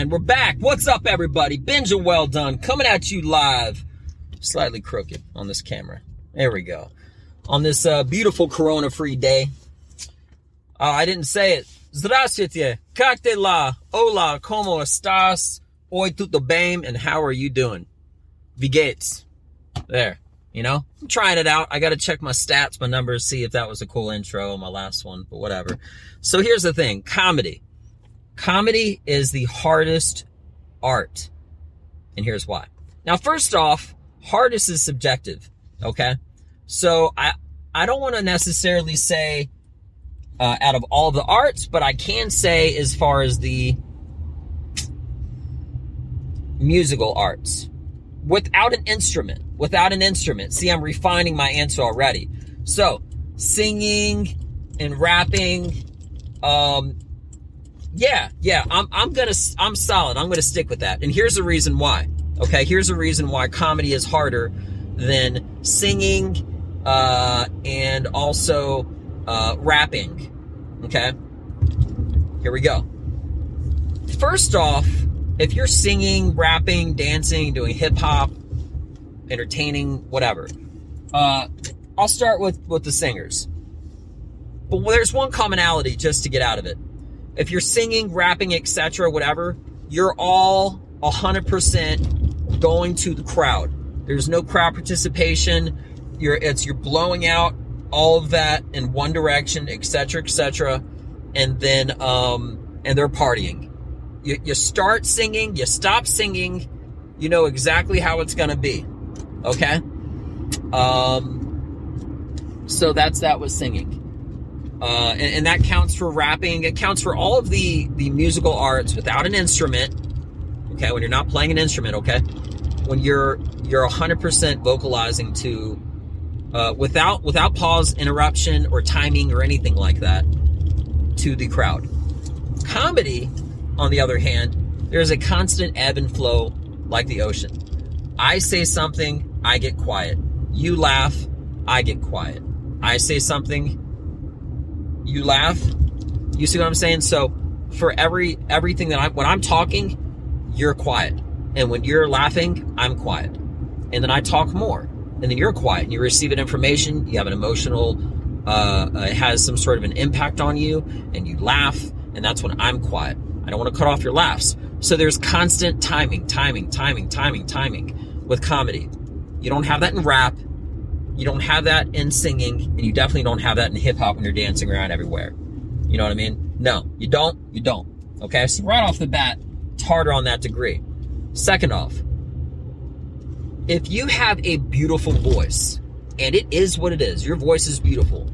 And we're back. What's up, everybody? Benja well done. Coming at you live. Slightly crooked on this camera. There we go. On this uh, beautiful corona free day. Uh, I didn't say it. Здравствуйте. Как ola, Hola. Como estás? Hoy tudo bem? And how are you doing? Wie? There. You know, I'm trying it out. I got to check my stats, my numbers, see if that was a cool intro on my last one, but whatever. So here's the thing comedy. Comedy is the hardest art. And here's why. Now, first off, hardest is subjective. Okay. So I, I don't want to necessarily say, uh, out of all the arts, but I can say as far as the musical arts without an instrument. Without an instrument. See, I'm refining my answer already. So, singing and rapping, um, yeah, yeah, I'm, I'm gonna, I'm solid. I'm gonna stick with that. And here's the reason why. Okay, here's the reason why comedy is harder than singing, uh, and also, uh, rapping. Okay, here we go. First off, if you're singing, rapping, dancing, doing hip hop, entertaining, whatever, uh, I'll start with with the singers. But there's one commonality just to get out of it. If you're singing, rapping, etc., whatever, you're all 100% going to the crowd. There's no crowd participation. You're it's you're blowing out all of that in one direction, etc., etc., and then um and they're partying you, you start singing, you stop singing, you know exactly how it's going to be. Okay? Um, so that's that with singing. Uh, and, and, that counts for rapping. It counts for all of the, the musical arts without an instrument. Okay, when you're not playing an instrument, okay? When you're you're 100% vocalizing to uh, without without pause, interruption, or timing or anything like that to the crowd. Comedy on the other hand, there's a constant ebb and flow like the ocean. I say something, I get quiet. You laugh, I get quiet. I say something, you laugh. You see what I'm saying? So for every everything that I'm when I'm talking, you're quiet. And when you're laughing, I'm quiet. And then I talk more. And then you're quiet and you receive an information, you have an emotional uh, it has some sort of an impact on you and you laugh and that's when I'm quiet. I don't want to cut off your laughs. So there's constant timing, timing, timing, timing, timing with comedy. You don't have that in rap. You don't have that in singing, and you definitely don't have that in hip hop when you're dancing around everywhere. You know what I mean? No, you don't. You don't. Okay, so right off the bat, it's harder on that degree. Second off, if you have a beautiful voice, and it is what it is, your voice is beautiful.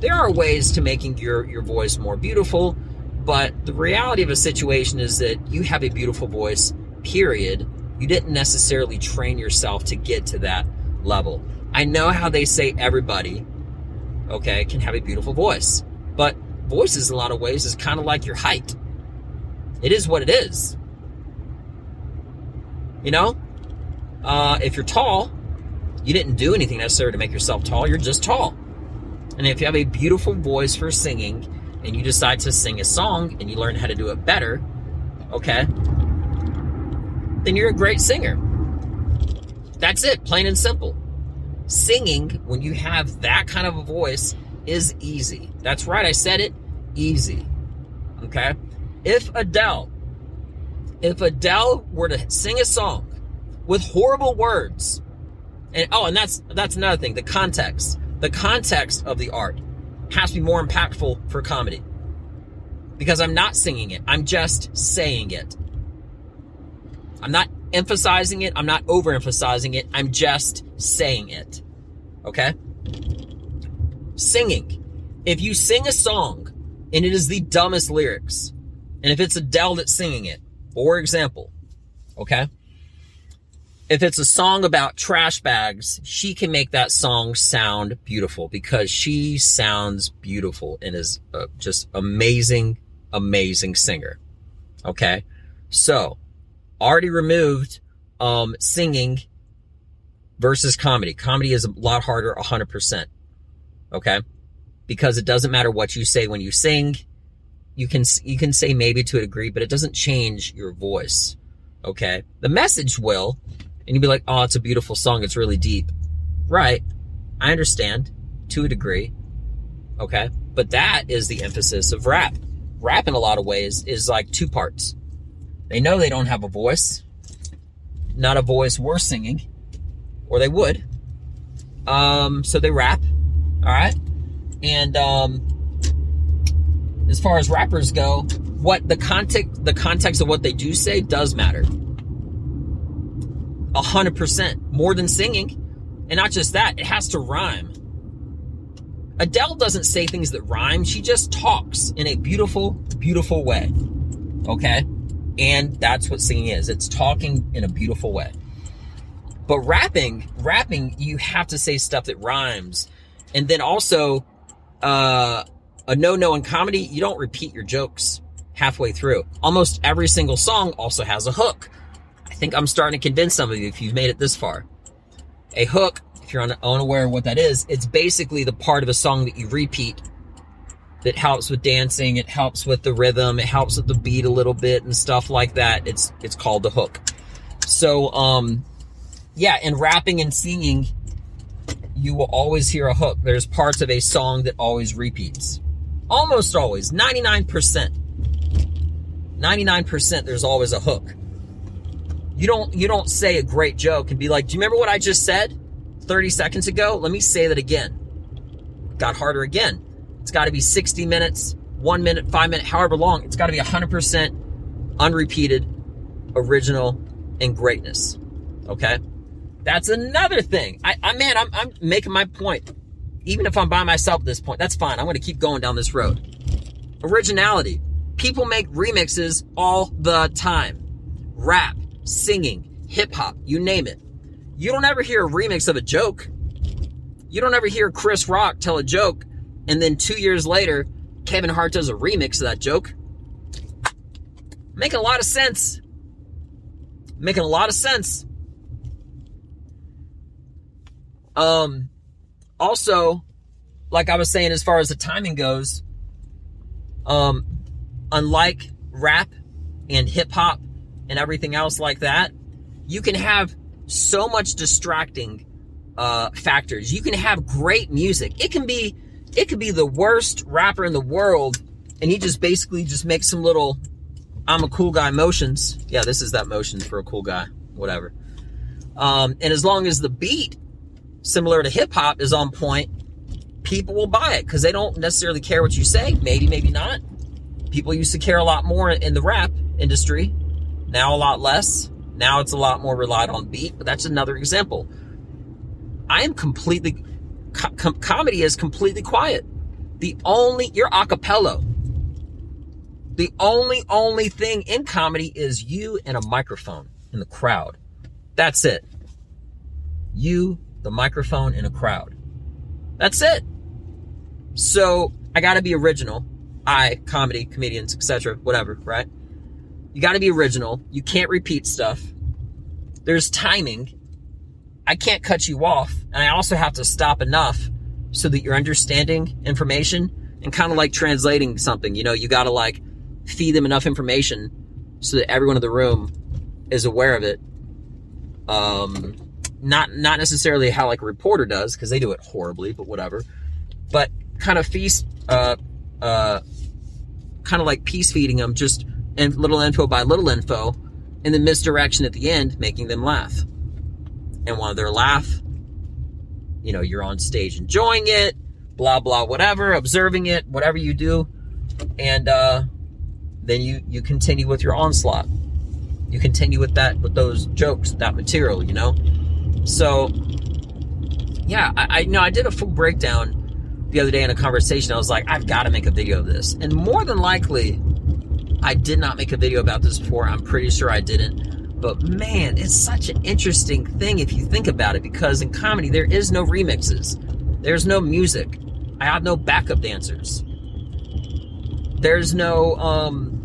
There are ways to making your, your voice more beautiful but the reality of a situation is that you have a beautiful voice, period. You didn't necessarily train yourself to get to that level. I know how they say everybody, okay, can have a beautiful voice. But voices, in a lot of ways, is kind of like your height. It is what it is. You know? Uh, if you're tall, you didn't do anything necessary to make yourself tall, you're just tall. And if you have a beautiful voice for singing, and you decide to sing a song and you learn how to do it better, okay, then you're a great singer. That's it, plain and simple. Singing, when you have that kind of a voice, is easy. That's right, I said it easy. Okay? If Adele, if Adele were to sing a song with horrible words, and oh, and that's that's another thing, the context. The context of the art has to be more impactful for comedy. Because I'm not singing it, I'm just saying it. I'm not emphasizing it, I'm not overemphasizing it, I'm just saying it. Okay? Singing. If you sing a song and it is the dumbest lyrics, and if it's Adele that's singing it, for example, okay? if it's a song about trash bags, she can make that song sound beautiful because she sounds beautiful and is just amazing, amazing singer. Okay. So already removed, um, singing versus comedy. Comedy is a lot harder, 100%. Okay. Because it doesn't matter what you say when you sing. you can you can say maybe to a degree, but it doesn't change your voice. Okay, the message will, and you'd be like, "Oh, it's a beautiful song. It's really deep." Right? I understand to a degree. Okay, but that is the emphasis of rap. Rap, in a lot of ways, is like two parts. They know they don't have a voice, not a voice worth singing, or they would. Um, so they rap. All right, and um, as far as rappers go, what the context the context of what they do say does matter. A hundred percent. More than singing. And not just that, it has to rhyme. Adele doesn't say things that rhyme, she just talks in a beautiful, beautiful way. Okay? And that's what singing is. It's talking in a beautiful way. But rapping, rapping, you have to say stuff that rhymes. And then also, uh, a no-no in comedy, you don't repeat your jokes halfway through. Almost every single song also has a hook. I think I'm starting to convince some of you if you've made it this far. A hook, if you're unaware of what that is, it's basically the part of a song that you repeat that helps with dancing, it helps with the rhythm, it helps with the beat a little bit and stuff like that. It's it's called the hook. So um yeah, in rapping and singing, you will always hear a hook. There's parts of a song that always repeats. Almost always, 99%. 99% there's always a hook. You don't you don't say a great joke and be like, "Do you remember what I just said 30 seconds ago? Let me say that again." Got harder again. It's got to be 60 minutes, 1 minute, 5 minute, however long. It's got to be 100% unrepeated, original and greatness. Okay? That's another thing. I, I man, I'm, I'm making my point even if I'm by myself at this point, that's fine. I'm going to keep going down this road. Originality. People make remixes all the time. Rap, singing, hip hop, you name it. You don't ever hear a remix of a joke. You don't ever hear Chris Rock tell a joke and then two years later, Kevin Hart does a remix of that joke. Making a lot of sense. Making a lot of sense. Um, also, like I was saying, as far as the timing goes, um, unlike rap and hip hop and everything else like that, you can have so much distracting uh, factors. You can have great music. It can be it could be the worst rapper in the world, and he just basically just makes some little I'm a cool guy motions. Yeah, this is that motion for a cool guy. Whatever. Um, and as long as the beat similar to hip hop is on point, people will buy it because they don't necessarily care what you say. Maybe, maybe not. People used to care a lot more in the rap industry. Now a lot less. Now it's a lot more relied on beat, but that's another example. I am completely, com- comedy is completely quiet. The only, you're a cappella. The only, only thing in comedy is you and a microphone in the crowd. That's it. You the microphone in a crowd. That's it. So I got to be original. I, comedy, comedians, etc., whatever, right? You got to be original. You can't repeat stuff. There's timing. I can't cut you off. And I also have to stop enough so that you're understanding information and kind of like translating something. You know, you got to like feed them enough information so that everyone in the room is aware of it. Um, not not necessarily how like a reporter does because they do it horribly, but whatever. But kind of feast, uh, uh, kind of like peace feeding them, just and little info by little info, and then misdirection at the end, making them laugh. And while they're laugh, you know, you're on stage enjoying it, blah blah, whatever, observing it, whatever you do, and uh, then you you continue with your onslaught. You continue with that with those jokes, that material, you know. So, yeah, I, I know I did a full breakdown the other day in a conversation. I was like, I've got to make a video of this. And more than likely, I did not make a video about this before. I'm pretty sure I didn't. But man, it's such an interesting thing if you think about it because in comedy, there is no remixes, there's no music, I have no backup dancers. There's no, um,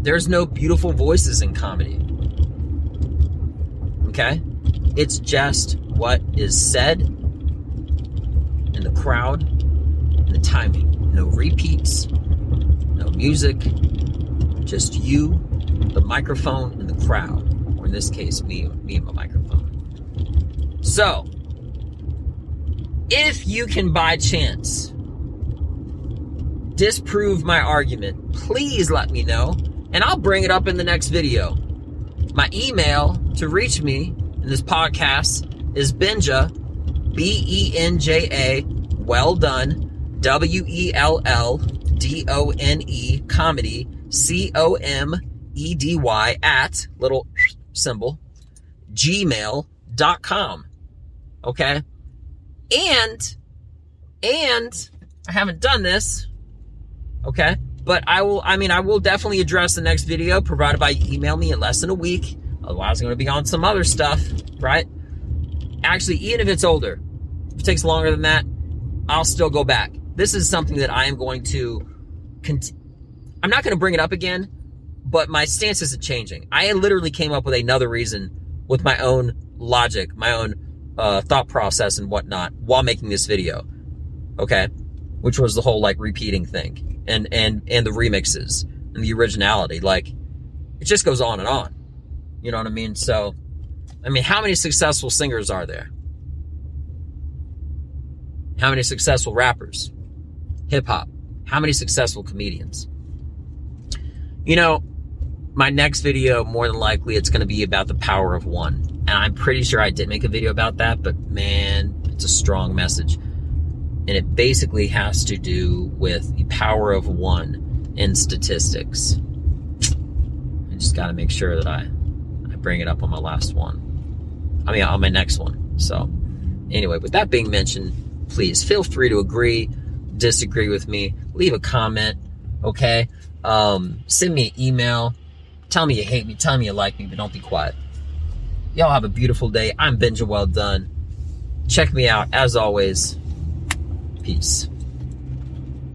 there's no beautiful voices in comedy. Okay? It's just what is said in the crowd, and the timing. No repeats, no music, just you, the microphone, and the crowd. Or in this case, me, me and my microphone. So, if you can by chance disprove my argument, please let me know, and I'll bring it up in the next video. My email to reach me in this podcast is Benja, B E N J A, well done, W E L L D O N E, comedy, C O M E D Y, at, little symbol, gmail.com. Okay? And, and, I haven't done this, okay? But I will, I mean, I will definitely address the next video provided by email me in less than a week. Otherwise, I'm going to be on some other stuff, right? Actually, even if it's older, if it takes longer than that, I'll still go back. This is something that I am going to, cont- I'm not going to bring it up again, but my stance isn't changing. I literally came up with another reason with my own logic, my own uh, thought process and whatnot while making this video. Okay. Which was the whole like repeating thing and, and, and the remixes and the originality. Like it just goes on and on. You know what I mean? So, I mean, how many successful singers are there? How many successful rappers? Hip hop. How many successful comedians? You know, my next video, more than likely, it's going to be about the power of one. And I'm pretty sure I did make a video about that, but man, it's a strong message. And it basically has to do with the power of one in statistics. I just got to make sure that I, I bring it up on my last one. I mean, on my next one. So, anyway, with that being mentioned, please feel free to agree, disagree with me, leave a comment, okay? Um, send me an email. Tell me you hate me, tell me you like me, but don't be quiet. Y'all have a beautiful day. I'm Benja Well Done. Check me out as always. Peace.